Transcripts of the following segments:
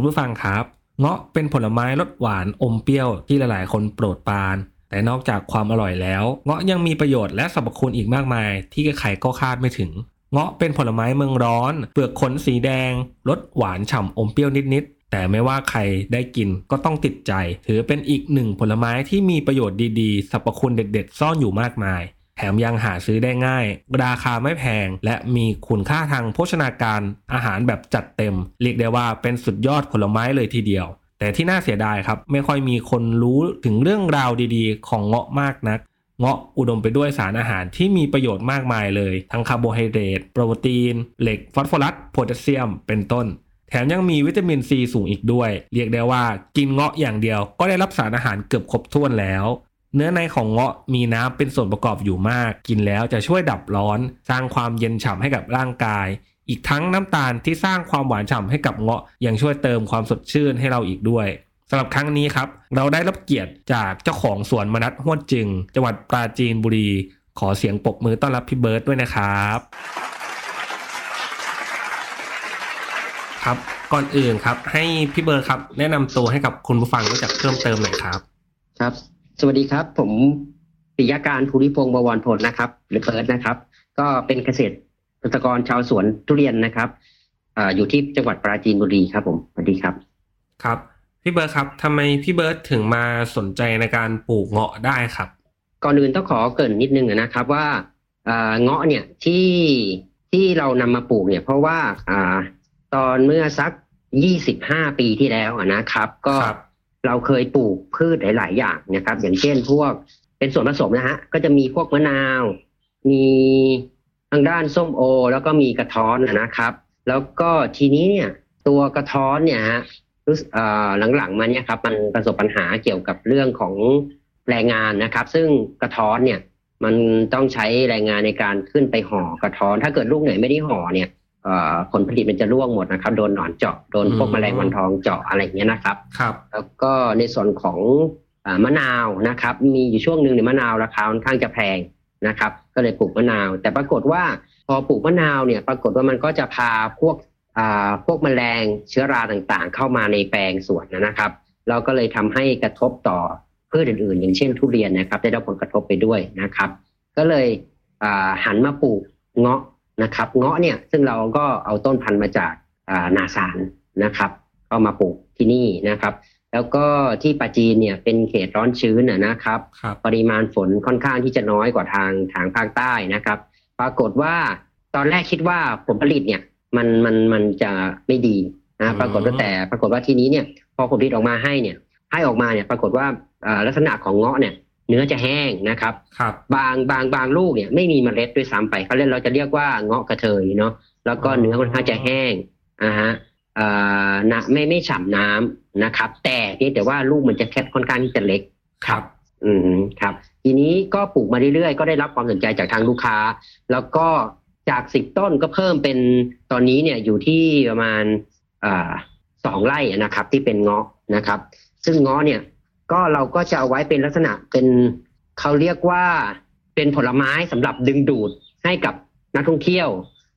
คุณผู้ฟังครับเงาะเป็นผลไม้รสหวานอมเปรี้ยวที่หลายๆ คนโปรดปราน แต่นอกจากความอร่อยแล้ว เงาะยังมีประโยชน์และสรรพคุณอีกมากมาย ที่ใครก็คาดไม่ถึง เงาะเป็นผลไม้เมืองร้อน เปลือกขนสีแดงรสหวานฉ่ำอมเปรี้ยวนิดๆ แต่ไม่ว่าใครได้กินก็ต้องติดใจ ถือเป็นอีกหนึ่งผลไม้ที่มีประโยชน์ดีๆสรรพคุณเด็ด ๆ ซ่อนอยู่มากมาย แถมยังหาซื้อได้ง่าย ราคาไม่แพง และมีคุณค่าทางโภชนาการอาหารแบบจัดเต็ม เรียกได้ว่าเป็นสุดยอดผลไม้เลยทีเดียว แต่ที่น่าเสียดายครับไม่ค่อยมีคนรู้ถึงเรื่องราวดีๆ ของเงาะมากนัก เงาะอุดมไปด้วยสารอาหารที่มีประโยชน์มากมายเลย ทั้งคาร์โบไฮเดรตโปรตีน เหล็กฟอสฟอรัสโพแทสเซียม เป็นต้นแถมยังมีวิตามินซีสูงอีกด้วย เรียกได้ว่ากินเงาะอย่างเดียวก็ได้รับสารอาหารเกือบครบถ้วนแล้ว เนื้อในของเงาะมีน้ำเป็นส่วนประกอบอยู่มาก กินแล้วจะช่วยดับร้อน สร้างความเย็นฉ่ำให้กับร่างกาย อีกทั้งน้ำตาลที่สร้างความหวานฉ่ำให้กับเงาะยังช่วยเติมความสดชื่นให้เราอีกด้วยสำหรับครั้งนี้ครับ เราได้รับเกียรติจากเจ้าของสวนมนัดห้วนจึง จังหวัดปราจีนบุรี ขอเสียงปรบมือต้อนรับพี่เบิร์ดด้วยนะครับ ครับก่อนอื่นครับ ให้พี่เบิร์ดครับ แนะนำตัวให้กับคุณผู้ฟังรู้จักเพิ่มเติมหน่อยครับ ครับ สวัสดีครับ ผมปิยการภูริพงศ์บวรพลนะครับหรือเพิร์ดนะครับ ก็เป็นเกษตรกรชาวสวนทุเรียนนะครับออยู่ที่จังหวัดปราจีนบุรีครับ ผมสวัสดีครับ ครับ พี่เบิร์ดครับทำไมพี่เบิร์ดถึงมาสนใจในการปลูกเงาะได้ครับ ก่อนอื่นต้องขอเกรินนิดนึงนะครับว่าเงาะเนี่ยที่ที่เรานำมาปลูกเนี่ย เพราะว่าอ่าตอนเมื่อสักยี่สิบห้าปีที่แล้วนะครับ ก็ครับ เราเคยปลูกพืชหลาย ๆ อย่างนะครับ อย่างเช่นพวกเป็นส่วนผสมนะฮะก็จะมีพวกมะนาว มีทางด้านส้มโอ แล้วก็มีกระท้อนนะครับ แล้วก็ทีนี้เนี่ยตัวกระท้อนเนี่ยฮะรู้สึกหลังๆมาเนี่ยครับมันประสบปัญหาเกี่ยวกับเรื่องของแรงงานนะครับ ซึ่งกระท้อนเนี่ยมันต้องใช้แรงงานในการขึ้นไปห่อกระท้อน ถ้าเกิดลูกไหนไม่ได้ห่อเนี่ย ผลผลิตมันจะร่วงหมดนะครับ โดนหนอนเจาะโดนพวกอืมแมลงวันทองเจาะอะไรอย่างเงี้ยนะครับครับ แล้วก็ในส่วนของอามะนาวนะครับ มีอยู่ช่วงหนึ่งเนี่ยมะนาวราคาค่อนข้างจะแพงนะครับ ก็เลยปลูกมะนาว แต่ปรากฏว่าพอปลูกมะนาวเนี่ยปรากฏว่ามันก็จะพาพวกอ่าพวกแมลงเชื้อราต่างๆ เข้ามาในแปลงสวนนะครับ เราก็เลยทำให้กระทบต่อพืชอื่นๆ อย่างเช่นทุเรียนนะครับ ได้รับผลกระทบไปด้วยนะครับ ก็เลยอ่าหันมาปลูกเงาะ นะครับเงาะเนี่ยซึ่งเราก็เอาต้นพันธุ์มาจากอ่านาสารนะครับก็มาปลูกที่นี่นะครับ แล้วก็ที่ปาจีนเนี่ยเป็นเขตร้อนชื้นนะนะครับครับปริมาณฝนค่อนข้างที่จะน้อยกว่าทางทางภาคใต้นะครับ ปรากฏว่าตอนแรกคิดว่าผลผลิตเนี่ยมันมันมันจะไม่ดีอืนะมปรากฏว่าแต่ปรากฏว่าทีนี้เนี่ยพอผลผลิตออกมาให้เนี่ยให้ออกมาเนี่ยปรากฏว่าเอ่อลักษณะของเงาะเนี่ย เนื้อจะแห้งนะครับครับบางบางบางลูกเนี่ยไม่มีเมล็ดด้วยซ้ำไปเขาเรียกเราจะเรียกว่าเงาะกระเทยเนาะแล้วก็เนื้อค่อนข้างจะแห้งอ่าฮะเอ่อนะไม่ไม่ฉ่ำน้ำนะครับ แต่เพียงแต่ว่าลูกมันจะแค่ค่อนข้างที่จะเล็กครับ อืมครับ ทีนี้ก็ปลูกมาเรื่อยๆก็ได้รับความสนใจจากทางลูกค้า แล้วก็จากสิบต้นก็เพิ่มเป็นตอนนี้เนี่ยอยู่ที่ประมาณอ่าสองไร่นะครับ ที่เป็นเงาะนะครับ ซึ่งเงาะเนี่ย ก็เราก็จะเอาไว้เป็นลักษณะเป็นเขาเรียกว่าเป็นผลไม้สำหรับดึงดูดให้กับนักท่องเที่ยว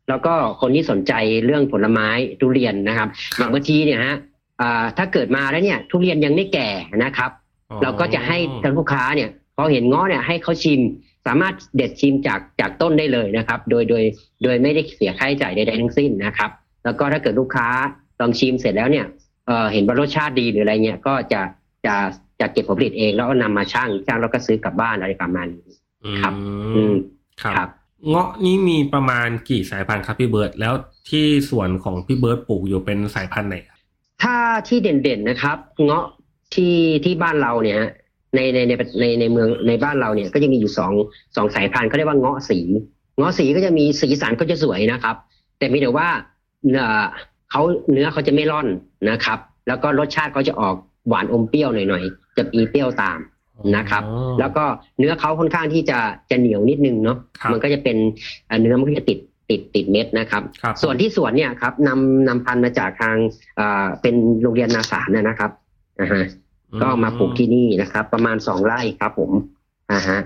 แล้วก็คนที่สนใจเรื่องผลไม้ทุเรียนนะครับอย่างบางทีเนี่ยฮะอ่าถ้าเกิดมาแล้วเนี่ย ทุเรียนยังไม่แก่นะครับ เราก็จะให้ทางลูกค้าเนี่ยพอเห็นเง้อเนี่ยให้เขาชิมสามารถเด็ดชิมจากจากต้นได้เลยนะครับ โดยโดยโดยไม่ได้เสียค่าใช้จ่ายใดๆทั้งสิ้นนะครับ แล้วก็ถ้าเกิดลูกค้าลองชิมเสร็จแล้วเนี่ยเอ่อเห็นว่ารสชาติดีหรืออะไรเงี้ยก็จะจะ จะเก็บผลผลิตเองแล้วก็นำมาชั่งชั่งแล้วก็ซื้อกลับบ้านอะไรประมาณนี้ครับอือืมมครับครับ เงาะนี้มีประมาณกี่สายพันธุ์ครับพี่เบิร์ดแล้วที่สวนของพี่เบิร์ดปลูกอยู่เป็นสายพันธุ์ไหนครับถ้าที่เด่นๆนะครับ เงาะที่ที่บ้านเราเนี่ยฮะในในในในในเมืองในบ้านเราเนี่ยก็จะมีอยู่สองสองสายพันธุ์เขาเรียกว่าเงาะสี เงาะสีก็จะมีสีสันก็จะสวยนะครับ แต่มีแต่ว่าเอ่อเขาเนื้อเขาจะไม่ร่อนนะครับ แล้วก็รสชาติเขาจะออก หวานอมเปรี้ยวหน่อยๆ จะมีเปรี้ยวตามนะครับอ๋อแล้วก็เนื้อเขาค่อนข้างที่จะจะเหนียวนิดนึงเนาะครับมันก็จะเป็นเอ่อเนื้อมันก็จะติดติดติดเม็ดนะครับครับ ส่วนที่สวนเนี่ยครับนำนำพันธุ์มาจากทางเอ่อเป็นโรงเรียนนาสารนะนะครับอ่าฮะก็มาปลูกที่นี่นะครับ ประมาณสองไร่ครับผมอ่าฮะ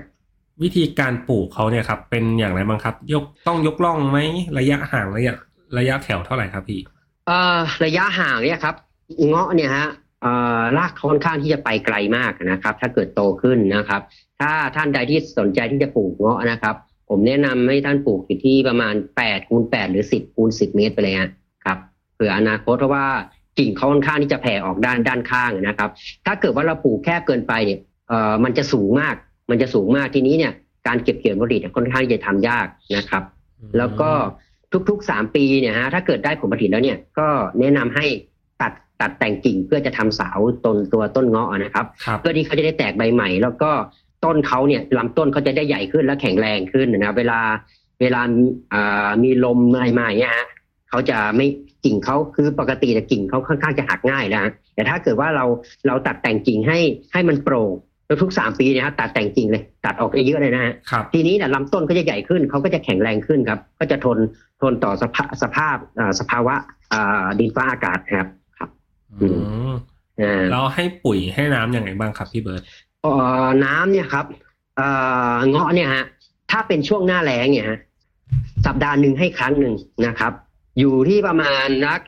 วิธีการปลูกเขาเนี่ยครับ เป็นอย่างไรบ้างครับ ยกต้องยกล่องไหมระยะห่างระยะระยะแถวเท่าไหร่ครับพี่เอ่อระยะห่างเนี่ยครับ เงาะเนี่ยฮะเอ่อ รากเขาค่อนข้างที่จะไปไกลมากนะครับ ถ้าเกิดโตขึ้นนะครับ ถ้าท่านใดที่สนใจที่จะปลูกเงาะนะครับ ผมแนะนำให้ท่านปลูกอยู่ที่ประมาณ8คูณ8หรือ 10คูณ10 เมตรไปเลยฮะครับเผื่ออนาคตเพราะว่ากิ่งเขาค่อนข้างที่จะแผ่ออกด้านด้านข้างนะครับ ถ้าเกิดว่าเราปลูกแคบเกินไปเนี่ยเอ่อมันจะสูงมาก มันจะสูงมากทีนี้เนี่ยการเก็บเกี่ยวผลผลิตเนี่ยค่อนข้างที่จะทำยากนะครับ แล้วก็ทุกๆสามปีเนี่ยฮะถ้าเกิดได้ผลผลิตแล้วเนี่ยก็แนะนำให้ ตัดตัดแต่งกิ่งเพื่อจะทำเสาต้นตัวต้นเงาะนะครับครับเพื่อที่เขาจะได้แตกใบใหม่ แล้วก็ต้นเขาเนี่ยลำต้นเขาจะได้ใหญ่ขึ้นและแข็งแรงขึ้นนะครับเวลาเวลาอ่ามีลมอะไรมาอย่างเงี้ยฮะเขาจะไม่กิ่งเขาคือปกติแต่ยกิ่งเขาค่อนข้างจะหักง่ายนะฮะแต่ถ้าเกิดว่าเราเราตัดแต่งกิ่งให้ให้มันโปร่งแล้วทุกสามปีเนี่ยฮะตัดแต่งกิ่งเลย ตัดออกเยอะๆเลยนะฮะครับทีนี้เนี่ยลำต้นก็จะใหญ่ขึ้นเขาก็จะแข็งแรงขึ้นครับ ก็จะทนทนต่อสภาสภาพอ่าสภาวะอ่าดินฟ้าอากาศครับครับอืมอ่า เราให้ปุ๋ยให้น้ำยังไงบ้างครับพี่เบิร์ตเอ่อน้ำเนี่ยครับเอ่อเงาะเนี่ยฮะถ้าเป็นช่วงหน้าแล้งเนี่ยฮะสัปดาห์หนึ่งให้ครั้งหนึ่งนะครับ อยู่ที่ประมาณนัก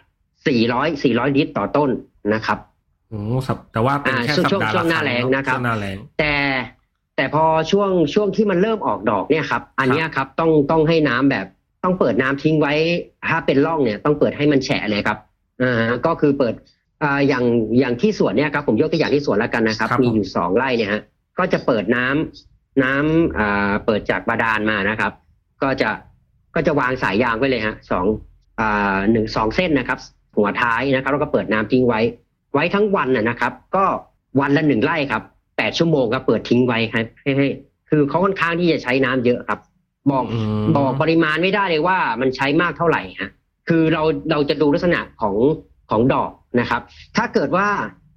สี่ร้อยสี่ร้อยลิตรต่อต้นนะครับโอ้สัปแต่ว่าเป็นอ่าแค่ช่วงสัปดาห์ช่วงละหน้าแล้งคงนะครับช่วงหน้าแรงแต่แต่พอช่วงช่วงที่มันเริ่มออกดอกเนี่ยครับ อันเนี้ยครับต้องต้องให้น้ำแบบต้องเปิดน้ำทิ้งไว้ ถ้าเป็นร่องเนี่ย ต้องเปิดให้มันแฉะเลยครับอ่าก็คือเปิด อ่าอย่างอย่างที่สวนเนี่ยครับผมยกตัวอย่างที่สวนแล้วกันนะครับ มีอยู่สองไร่เนี่ยฮะก็จะเปิดน้ำน้ำอ่าเปิดจากบาดาลมานะครับ ก็จะก็จะวางสายยางไว้เลยฮะสองอ่าหนึ่งสองเส้นนะครับ หัวท้ายนะครับแล้วก็เปิดน้ำทิ้งไว้ ไว้ทั้งวันนะนะครับ ก็วันละหนึ่งไร่ครับแปดชั่วโมงครับเปิดทิ้งไว้ครับให้ให้คือเขาค่อนข้างที่จะใช้น้ำเยอะครับ บอกมบอกปริมาณไม่ได้เลยว่ามันใช้มากเท่าไหร่ฮะคือเราเราจะดูลักษณะของของดอก นะครับ ถ้าเกิดว่า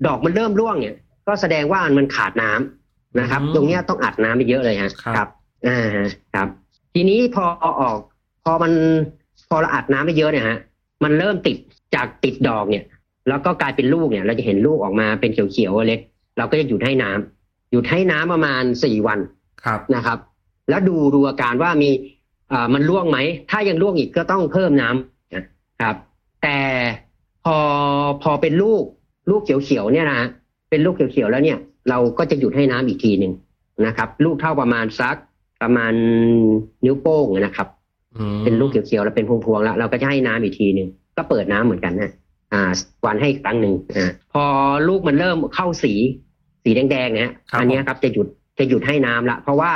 ดอกมันเริ่มร่วงเนี่ย ก็แสดงว่ามันขาดน้ำนะครับ ตรงเนี้ยต้องอัดน้ำไปเยอะเลยฮะครับอ่าครับ ทีนี้พอเอาออก พอมันพอเราอัดน้ำไปเยอะเนี่ยฮะมันเริ่มติดจากติดดอกเนี่ย แล้วก็กลายเป็นลูกเนี่ย เราจะเห็นลูกออกมาเป็นเขียวๆเล็ก เราก็จะหยุดให้น้ำหยุดให้น้ำประมาณสี่วันครับนะครับ แล้วดูดูอาการว่ามีอ่ามันร่วงไหม ถ้ายังร่วงอีกก็ต้องเพิ่มน้ำนะครับ แต่ พอพอเป็นลูกลูกเขียวๆเนี่ยนะฮะเป็นลูกเขียวๆแล้วเนี่ย เราก็จะหยุดให้น้ำอีกทีหนึ่งนะครับ ลูกเท่าประมาณสักประมาณนิ้วโป้งนะครับอืมเป็นลูกเขียวๆแล้วเป็นพวงๆแล้ว เราก็จะให้น้ำอีกทีหนึ่งก็เปิดน้ำเหมือนกันนะอ่า วันให้อีกครั้งหนึ่งอ่าพอลูกมันเริ่มเข้าสีสีแดงๆนะฮะอันเนี้ยครับจะหยุดจะหยุดให้น้ำละเพราะว่า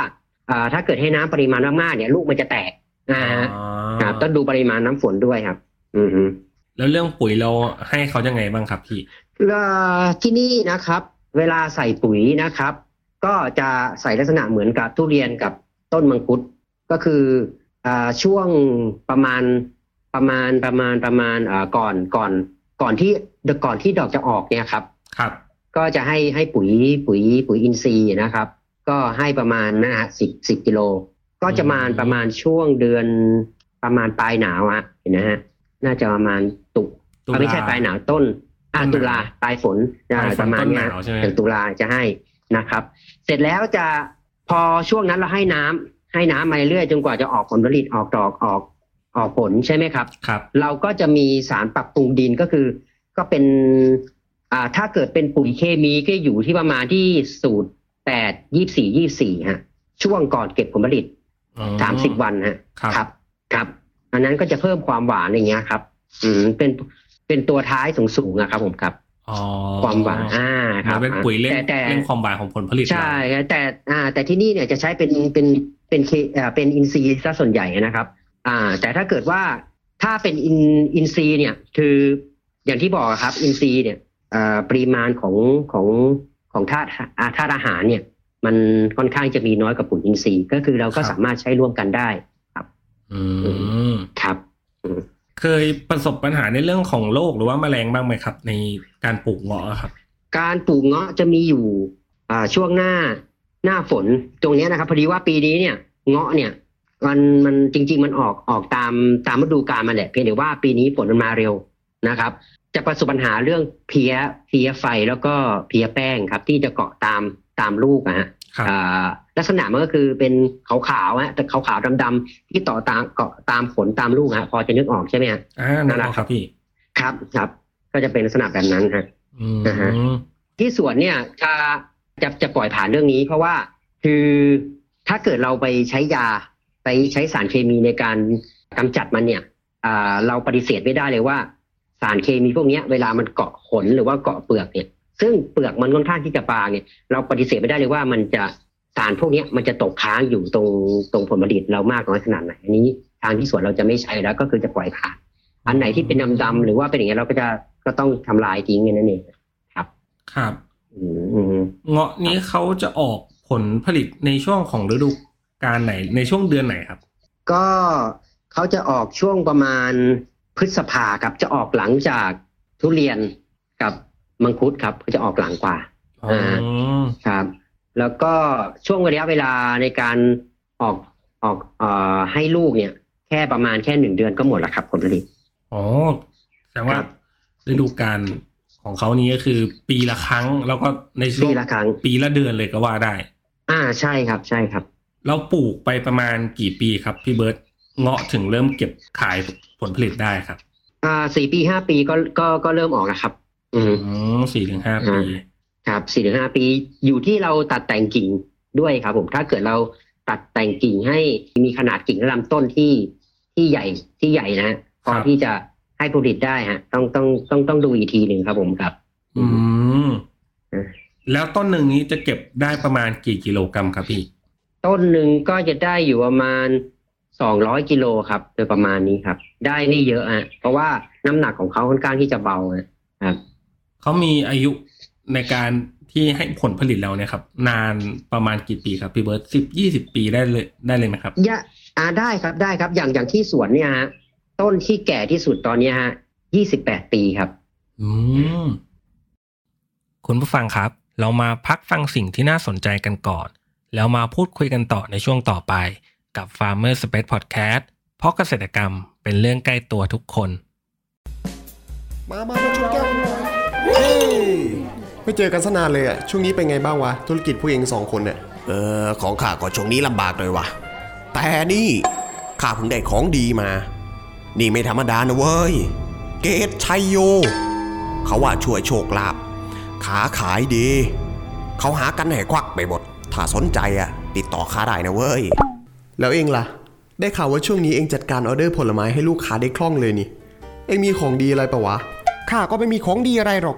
อ่าถ้าเกิดให้น้ำปริมาณมากๆเนี่ย ลูกมันจะแตกอ่าอ๋อครับต้องดูปริมาณน้ำฝนด้วยครับ อือฮึ แล้วเรื่องปุ๋ยเราให้เขายังไงบ้างครับพี่เอ่อที่นี่นะครับ เวลาใส่ปุ๋ยนะครับ ก็จะใส่ลักษณะเหมือนกับทุเรียนกับต้นมังคุดก็คืออ่าช่วงประมาณประมาณประมาณประมาณอ่าก่อนก่อน ก่อนที่ก่อนที่ดอกจะออกเนี่ยครับ ครับ ก็จะให้ให้ปุ๋ยปุ๋ยปุ๋ยอินทรีย์นะครับ ก็ให้ประมาณนะฮะสิบสิบกิโลก็จะมาประมาณช่วงเดือนประมาณปลายหนาวอะเห็นนะฮะ น่าจะประมาณตุตุลาอะไม่ใช่ปลายหนาวต้นอ่าต้นหนาวตุลาปลายฝนอ่าปลายฝนประมาณต้นหเนี้ยนาวใช่ไหมถึงตุลาจะให้นะครับ เสร็จแล้วจะพอช่วงนั้นเราให้น้ำให้น้ำมาเรื่อยๆจนกว่าจะออกผลผลิตออกดอกออกออกผลใช่ไหมครับครับ เราก็จะมีสารปรับปรุงดินก็คือ ก็เป็นอ่าถ้าเกิดเป็นปุ๋ยเคมีก็อยู่ที่ประมาณที่สูตรแปดยี่สี่ยี่สี่ฮะช่วงก่อนเก็บผลผลิตอ๋อสามสิบวันฮะครับครับครับ อันนั้นก็จะเพิ่มความหวานอย่างเงี้ยครับ อืมเป็นเป็นตัวท้ายสูงสูงๆอะครับ ผมครับอ๋อความหวานอ่าคมัรับนเป็นปุ๋ยเร่งแต่แต่เร่งความหวานของผลผลิตใช่ครับแต่อ่า แต่ที่นี่เนี่ยจะใช้เป็นเป็นเป็นเคอ่าเป็นอินทรีย์ซะส่วนใหญ่นะครับ อ่า แต่ถ้าเกิดว่าถ้าเป็นอินอินทรีย์เนี่ย คืออย่างที่บอกอะครับ อินทรีย์เนี่ยเอ่อปริมาณของของของธาตุอาธาตุอาหารเนี่ย มันค่อนข้างจะมีน้อยกว่าปุ๋ยอินทรีย์ก็คือเราก็สามารถใช้ร่วมกันได้ อืมครับเคยประสบปัญหาในเรื่องของโรคหรือว่าแมลงบ้างไหมครับ ในการปลูกเงาะครับ การปลูกเงาะจะมีอยู่อ่าช่วงหน้าหน้าฝนตรงเนี้ยนะครับพอดีว่าปีนี้เนี่ยเงาะเนี่ยมันมันจริง ๆ มันออกออกตามตามฤดูกาลมาแหละเพียงแต่ว่าปีนี้ฝนมันมาเร็วนะครับ จะประสบปัญหาเรื่องเพี้ยเพี้ยไฟแล้วก็เพี้ยแป้งครับ ที่จะเกาะตามตามลูกนะฮะครับอ่า ลักษณะมันก็คือเป็นขาวๆฮะแต่ขาวๆดำๆที่ต่อตามเกาะตามขนตามลูกฮะพอจะนึกออกใช่ไหมฮะอ่านั่นแหละครับพี่ครับครับ ก็จะเป็นลักษณะแบบนั้นฮะอืมอ่าฮะที่สวนเนี่ยจะจะจะปล่อยผ่านเรื่องนี้ เพราะว่าคือถ้าเกิดเราไปใช้ยาไปใช้สารเคมีในการกำจัดมันเนี่ยอ่าเราปฏิเสธไม่ได้เลยว่า สารเคมีพวกเนี้ยเวลามันเกาะขนหรือว่าเกาะเปลือกเนี่ย ซึ่งเปลือกมันค่อนข้างที่จะบางเนี่ย เราปฏิเสธไม่ได้เลยว่ามันจะ สารพวกเนี้ยมันจะตกค้างอยู่ตรงตรงผลผลิตเรามากน้อยขนาดไหนอันนี้ทางที่สวนเราจะไม่ใช้แล้วก็คือจะปล่อยผ่านอันไหนที่เป็นดำๆหรือว่าเป็นอย่างเงี้ยเราก็จะก็ต้องทำลายทิ้งแค่นั้นเองครับอืมอืมเงาะนี้เขาจะออกผลผลิตในช่วงของฤดูกาลไหนในช่วงเดือนไหนครับ ก็เขาจะออกช่วงประมาณพฤษภาครับจะออกหลังจากทุเรียนกับมังคุดครับเขาจะออกหลังกว่าอ๋อครับ แล้วก็ช่วงระยะเวลาในการออกออกเอ่อให้ลูกเนี่ย แค่ประมาณแค่หนึ่งเดือนก็หมดแล้วครับผลผลิตอ๋อแสดงว่าครับฤดูกาลของเขานี้ก็คือปีละครั้งแล้วก็ในช่วปีงละครั้งปีละเดือนเลยก็ว่าได้ อ่าใช่ครับใช่ครับ เราปลูกไปประมาณกี่ปีครับพี่เบิร์ตเงาะถึงเริ่มเก็บขายผลผลิตได้ครับ อ่าสี่ปีห้าปีก็ก็ก็เริ่มออกแล้วครับ อืมอืมสี่ถึงห้าปี ครับสี่ถึงห้าปีอยู่ที่เราตัดแต่งกิ่งด้วยครับ ผมถ้าเกิดเราตัดแต่งกิ่งให้มีขนาดกิ่งและลำต้นที่ที่ใหญ่ที่ใหญ่นะฮะพอครับที่จะให้ผลิตได้ฮะ ต้องต้องต้องต้องดูอีกทีหนึ่งครับผมครับอืมอืมแล้วต้นหนึ่งนี้จะเก็บได้ประมาณกี่กิโลกรัมครับพี่ ต้นหนึ่งก็จะได้อยู่ประมาณสองร้อยกิโลครับ โดยประมาณนี้ครับ ได้ไม่เยอะฮะเพราะว่าน้ำหนักของเขาค่อนข้างที่จะเบาฮะครับเขามีอายุ ในการที่ให้ผลผลิตเราเนี่ยครับ นานประมาณกี่ปีครับพี่เบิร์ตสิบยี่สิบปีได้เลยได้เลยไหมครับยะอ่าได้ครับได้ครับ อย่างอย่างที่สวนเนี่ยฮะต้นที่แก่ที่สุดตอนเนี้ยฮะยี่สิบแปดปีครับ อืมคุณผู้ฟังครับ เรามาพักฟังสิ่งที่น่าสนใจกันก่อน แล้วมาพูดคุยกันต่อในช่วงต่อไป กับ Farmer Space Podcast เพราะเกษตรกรรมเป็นเรื่องใกล้ตัวทุกคน มา มามาชนแก้วกันหน่อยเฮ้ย ไม่เจอกันสนานเลยอะช่วงนี้เป็นไงบ้างวะ ธุรกิจผู้เองสองคนเนี่ยเออของข้าก็ช่วงนี้ลำบากเลยว่ะแต่นี่ข้าเพิ่งได้ของดีมา นี่ไม่ธรรมดานะเว้ย เกตชัยโย เขาว่าช่วยโชคลาภขาขายดี เขาหากันให้ควักไปหมด ถ้าสนใจอะติดต่อข้าได้นะเว้ย แล้วเอ็งล่ะ ได้ข่าวว่าช่วงนี้เอ็งจัดการออเดอร์ผลไม้ให้ลูกค้าได้คล่องเลยนี่ เอ็งมีของดีอะไรปะวะ ข้าก็ไม่มีของดีอะไรหรอก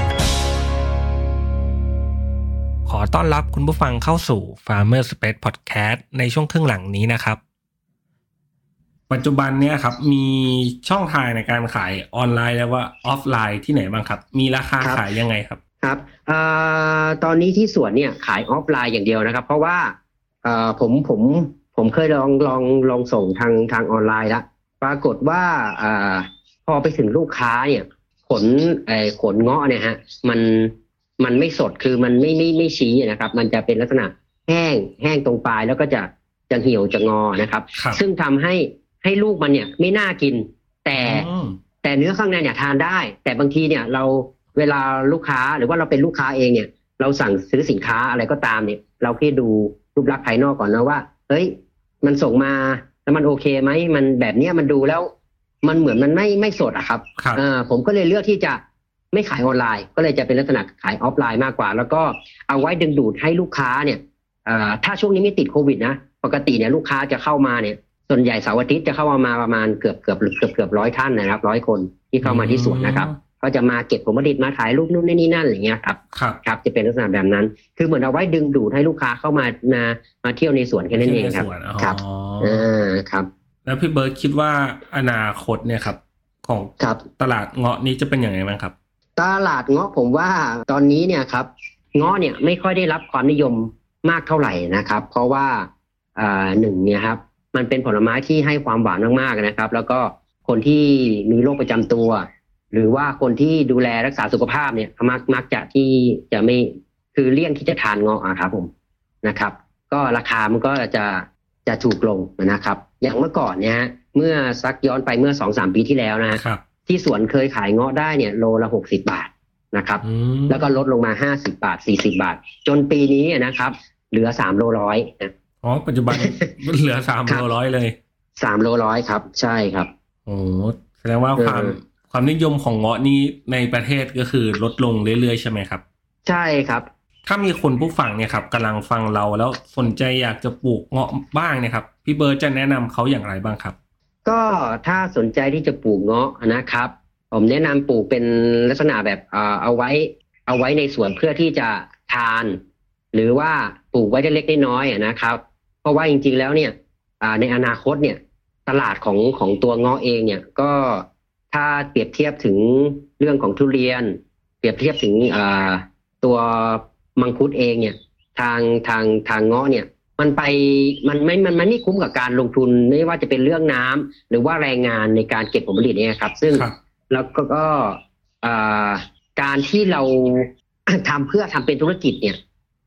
ขอต้อนรับคุณผู้ฟังเข้าสู่ Farmer Space Podcast ในช่วงครึ่งหลังนี้นะครับ ปัจจุบันเนี่ยครับ มีช่องทางในการขายออนไลน์หรือว่าออฟไลน์ที่ไหนบ้างครับ มีราคาครับขายยังไงครับครับเอ่อตอนนี้ที่สวนเนี่ยขายออฟไลน์อย่างเดียวนะครับ เพราะว่าเอ่อผมผมผมเคยลองลองลองส่งทางทางออนไลน์แล้วปรากฏว่าเอ่อพอไปถึงลูกค้าเนี่ย ผลเอ่อผลเงาะเนี่ยฮะ มัน มันไม่สดคือมันไม่ไม่ไม่ชี้นะครับ มันจะเป็นลักษณะแห้งแห้งตรงปลายแล้วก็จะจะเหี่ยวจะงอนะครับครับซึ่งทำให้ให้ลูกมันเนี่ยไม่น่ากิน แต่อืมแต่เนื้อข้างในเนี่ยทานได้ แต่บางทีเนี่ยเราเวลาลูกค้าหรือว่าเราเป็นลูกค้าเองเนี่ย เราสั่งซื้อสินค้าอะไรก็ตามเนี่ย เราแค่ดูรูปลักษณ์ภายนอกก่อนนะว่าเฮ้ย มันส่งมาแล้วมันโอเคไหมมันแบบเนี้ยมันดูแล้ว มันเหมือนมันไม่ไม่สดอะครับครับอ่าผมก็เลยเลือกที่จะ ไม่ขายออนไลน์ ก็เลยจะเป็นลักษณะขายออฟไลน์มากกว่า แล้วก็เอาไว้ดึงดูดให้ลูกค้าเนี่ยอ่าถ้าช่วงนี้ไม่ติดโควิดนะปกติเนี่ยลูกค้าจะเข้ามาเนี่ย ส่วนใหญ่เสาร์อาทิตย์จะเข้ามามาประมาณเกือบเกือบเกือบเกือบร้อยท่านนะครับร้อยคนที่เข้ามาที่สวนนะครับก็จะมาเก็บผลผลิตมาถ่ายรูปนู่นนี่นั่นอะไรเงี้ยครับครับครับจะเป็นลักษณะแบบนั้น คือเหมือนเอาไว้ดึงดูดให้ลูกค้าเข้ามามามาเที่ยวในสวนแค่นั้นเองครับที่ในสวนอ๋อครับอ่าครับ แล้วพี่เบิร์ดคิดว่าอนาคตเนี่ยครับ ของครับตลาดเงาะนี้จะเป็นยังไงบ้างครับ ตลาดเงาะผมว่าตอนนี้เนี่ยครับเงาะเนี่ยไม่ค่อยได้รับความนิยมมากเท่าไหร่นะครับ เพราะว่าหนึ่งเนี่ยครับมันเป็นผลไม้ที่ให้ความหวานมากๆนะครับ แล้วก็คนที่มีโรคประจำตัว หรือว่าคนที่ดูแลรักษาสุขภาพเนี่ยมักมักจะที่จะไม่คือเลี่ยงที่จะทานเงาะครับผมนะครับ ก็ราคามันก็จะจะถูกลงนะครับ อย่างเมื่อก่อนเนี่ยฮะเมื่อสักย้อนไปเมื่อสองสามปีที่แล้วนะฮะครับ ที่สวนเคยขายเงาะได้เนี่ยโลละหกสิบาทนะครับอืมแล้วก็ลดลงมาห้าสิบาทสี่สิบาท จนปีนี้นะครับ เหลือสามโลร้อยนะอ๋อปัจจุบันเหลือสามครับโลร้อยเลยสามโลร้อยครับ ใช่ครับโอ้แสดงว่าความเออความนิยมของเงาะนี้ในประเทศก็คือลดลงเรื่อยๆใช่ไหมครับ ใช่ครับ ถ้ามีคนผู้ฟังเนี่ยครับกำลังฟังเราแล้วสนใจอยากจะปลูกเงาะบ้างเนี่ยครับ พี่เบิร์ดจะแนะนำเขาอย่างไรบ้างครับ ก็ถ้าสนใจที่จะปลูกเงาะนะครับ ผมแนะนำปลูกเป็นลักษณะแบบเอ่อเอาไว้ เอาไว้ในสวนเพื่อที่จะทาน หรือว่าปลูกไว้ได้เล็กๆน้อยนะครับ เพราะว่าจริงๆแล้วเนี่ยในอนาคตเนี่ยตลาดของของตัวเงาะเองเนี่ยก็ถ้าเปรียบเทียบถึงเรื่องของทุเรียน เปรียบเทียบถึงอ่าตัวมังคุดเองเนี่ยทางทางทางเงาะเนี่ย มันไปมันไม่มันมันไม่คุ้มกับการลงทุนไม่ว่าจะเป็นเรื่องน้ำหรือว่าแรงงานในการเก็บผลผลิตเนี่ยครับ ซึ่งครับแล้วก็ก็อ่าการที่เราทำเพื่อทำเป็นธุรกิจเนี่ย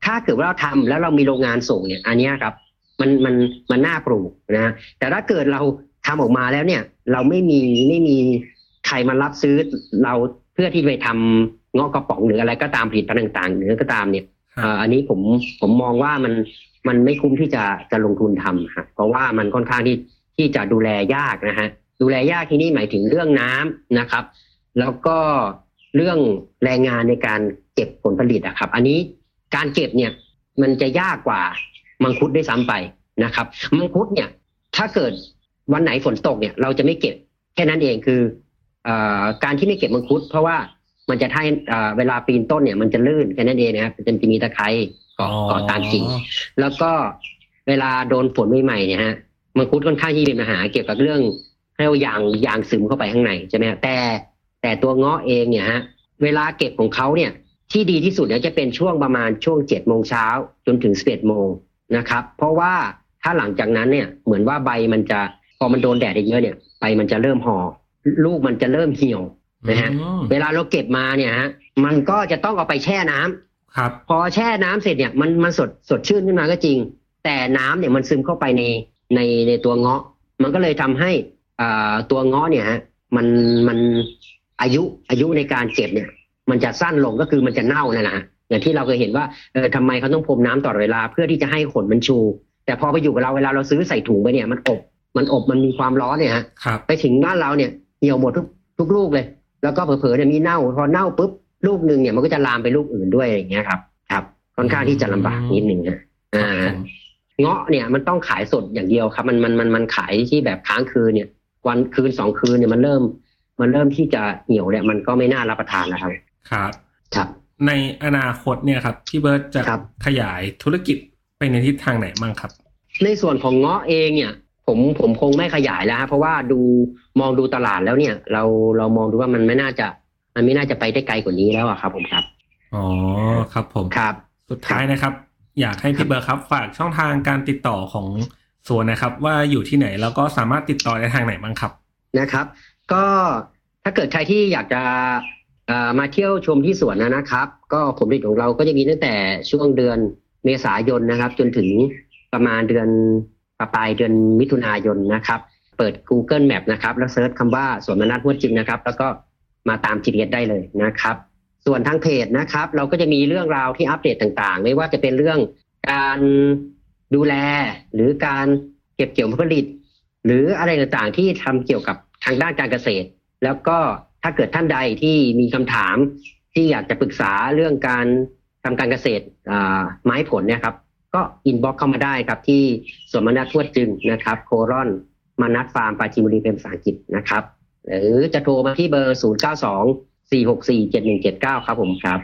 ถ้าเกิดว่าเราทำแล้วเรามีโรงงานส่งเนี่ย อันเนี้ยครับ มันมันมันน่าปลูกนะฮะแต่ถ้าเกิดเราทำออกมาแล้วเนี่ย เราไม่มีไม่มีใครมารับซื้อเราเพื่อที่ไปทำเงาะกระป๋องหรืออะไรก็ตามผลิตภัณฑ์ต่างๆหรือก็ตามเนี่ยครับเอ่ออันนี้ผมผมมองว่ามัน มันไม่คุ้มที่จะจะลงทุนทำครับเพราะว่ามันค่อนข้างที่ที่จะดูแลยากนะฮะดูแลยากที่นี่หมายถึงเรื่องน้ำนะครับ แล้วก็เรื่องแรงงานในการเก็บผลผลิตอะครับ อันนี้การเก็บเนี่ยมันจะยากกว่ามังคุดด้วยซ้ำไปนะครับมังคุดเนี่ยถ้าเกิดวันไหนฝนตกเนี่ย เราจะไม่เก็บแค่นั้นเองคือเอ่อการที่ไม่เก็บมังคุด เพราะว่ามันจะให้เอ่อเวลาปีนต้นเนี่ยมันจะลื่นแค่นั้นเองนะครับมันจะมีตะไคร้ กาะเกาะตามกิ่งแล้วก็เวลาโดนฝนใหม่ๆเนี่ยฮะมังคุดค่อนข้างที่มีปัญหาเกี่ยวกับเรื่องให้เอายางยางซึมเข้าไปข้างในใช่ไหมฮะแต่แต่ตัวเงาะเองเนี่ยฮะเวลาเก็บของเขาเนี่ย ที่ดีที่สุดเนี่ยจะเป็นช่วงประมาณช่วงเจ็ดโมงเช้าจนถึงสิบเอ็ดโมงนะครับ เพราะว่าถ้าหลังจากนั้นเนี่ยเหมือนว่าใบมันจะพอมันโดนแดดเยอะๆเนี่ยใบมันจะเริ่มห่อลูกมันจะเริ่มเหี่ยวนะฮะอืมเวลาเราเก็บมาเนี่ยฮะมันก็จะต้องเอาไปแช่น้ำ ครับ พอแช่น้ำเสร็จเนี่ยมันมันสดสดชื่นขึ้นมาก็จริง แต่น้ำเนี่ยมันซึมเข้าไปในในในตัวเงาะ มันก็เลยทำให้อ่าตัวเงาะเนี่ยฮะมันมันอายุอายุในการเก็บเนี่ย มันจะสั้นลงก็คือมันจะเน่านั่นแหละฮะอย่างที่เราเคยเห็นว่าเออทำไมเขาต้องพรมน้ำตลอดเวลาเพื่อที่จะให้ขนมันชู แต่พอไปอยู่กับเราเวลาเราซื้อใส่ถุงไปเนี่ยมันอบมันอบมันมีความร้อนเนี่ยฮะครับไปถึงบ้านเราเนี่ยเหี่ยวหมดทุกทุกลูกเลย แล้วก็เผลอๆเนี่ยมีเน่า พอเน่าปุ๊บ ลูกหนึ่งเนี่ยมันก็จะลามไปลูกอื่นด้วยอย่างเงี้ยครับ ครับ ค่อนข้างที่จะลำบากนิดหนึ่งนะอ่าผมเงาะเนี่ยมันต้องขายสดอย่างเดียวครับ มันมันมันมันขายที่แบบค้างคืนเนี่ย วันคืนสองคืนเนี่ยมันเริ่ม มันเริ่มที่จะเหี่ยวเนี่ยมันก็ไม่น่ารับประทานแล้วครับครับครับ ในอนาคตเนี่ยครับพี่เบิร์ดจะครับขยายธุรกิจไปในทิศทางไหนบ้างครับ ในส่วนของเงาะเองเนี่ย ผมผมคงไม่ขยายแล้วฮะเพราะว่าดูมองดูตลาดแล้วเนี่ย เราเรามองดูว่ามันไม่น่าจะ มันไม่น่าจะไปได้ไกลกว่านี้แล้วอะครับ ผมครับอ๋อครับผมครับ สุดท้ายนะครับ อยากให้พี่เบิร์ดครับ ฝากช่องทางการติดต่อของสวนนะครับ ว่าอยู่ที่ไหนแล้วก็สามารถติดต่อได้ทางไหนบ้างครับนะครับ ก็ถ้าเกิดใครที่อยากจะเอ่อมาเที่ยวชมที่สวนนะครับ ก็ผลผลิตของเราก็จะมีตั้งแต่ช่วงเดือนเมษายนนะครับ จนถึงประมาณเดือนปลายเดือนมิถุนายนนะครับ เปิด Google Map นะครับ แล้วเซิร์ชคำว่าสวนมนัสหัวจิมนะครับ แล้วก็ มาตาม GPS ได้เลยนะครับ ส่วนทางเพจนะครับ เราก็จะมีเรื่องราวที่อัปเดตต่างๆ ไม่ว่าจะเป็นเรื่องการดูแลหรือการเก็บเกี่ยวผลผลิต หรืออะไรต่างๆที่ทำเกี่ยวกับทางด้านการเกษตร แล้วก็ถ้าเกิดท่านใดที่มีคำถามที่อยากจะปรึกษาเรื่องการทำการเกษตรไม้ผลเนี่ยครับก็อินบ็อกเข้ามาได้ครับที่สวนมนัสทวดจึงนะครับ โครอนมนัทฟาร์มปาจีนบุรีเป็นภาษาอังกฤษนะครับ หรือจะโทรมาที่เบอร์ 0 9 2 4 6 4 7 1 7 9 ครับผมครับ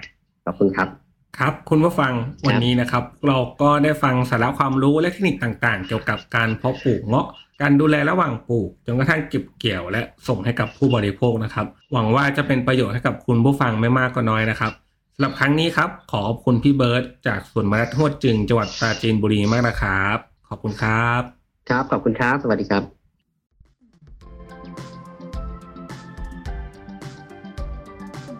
ขอบคุณครับ ครับคุณผู้ฟังวันนี้นะครับ เราก็ได้ฟังสาระความรู้และเทคนิคต่างๆ เกี่ยวกับการเพาะปลูกเงาะการดูแลระหว่างปลูกจนกระทั่งเก็บเกี่ยวและส่งให้กับผู้บริโภคนะครับ หวังว่าจะเป็นประโยชน์ให้กับคุณผู้ฟังไม่มากก็น้อยนะครับสำหรับครั้งนี้ครับ ขอขอบคุณพี่เบิร์ตจากสวนมะระทวดจึงจังหวัดปราจีนบุรีมากนะครับ ขอบคุณครับ ครับขอบคุณครับ สวัสดีครับ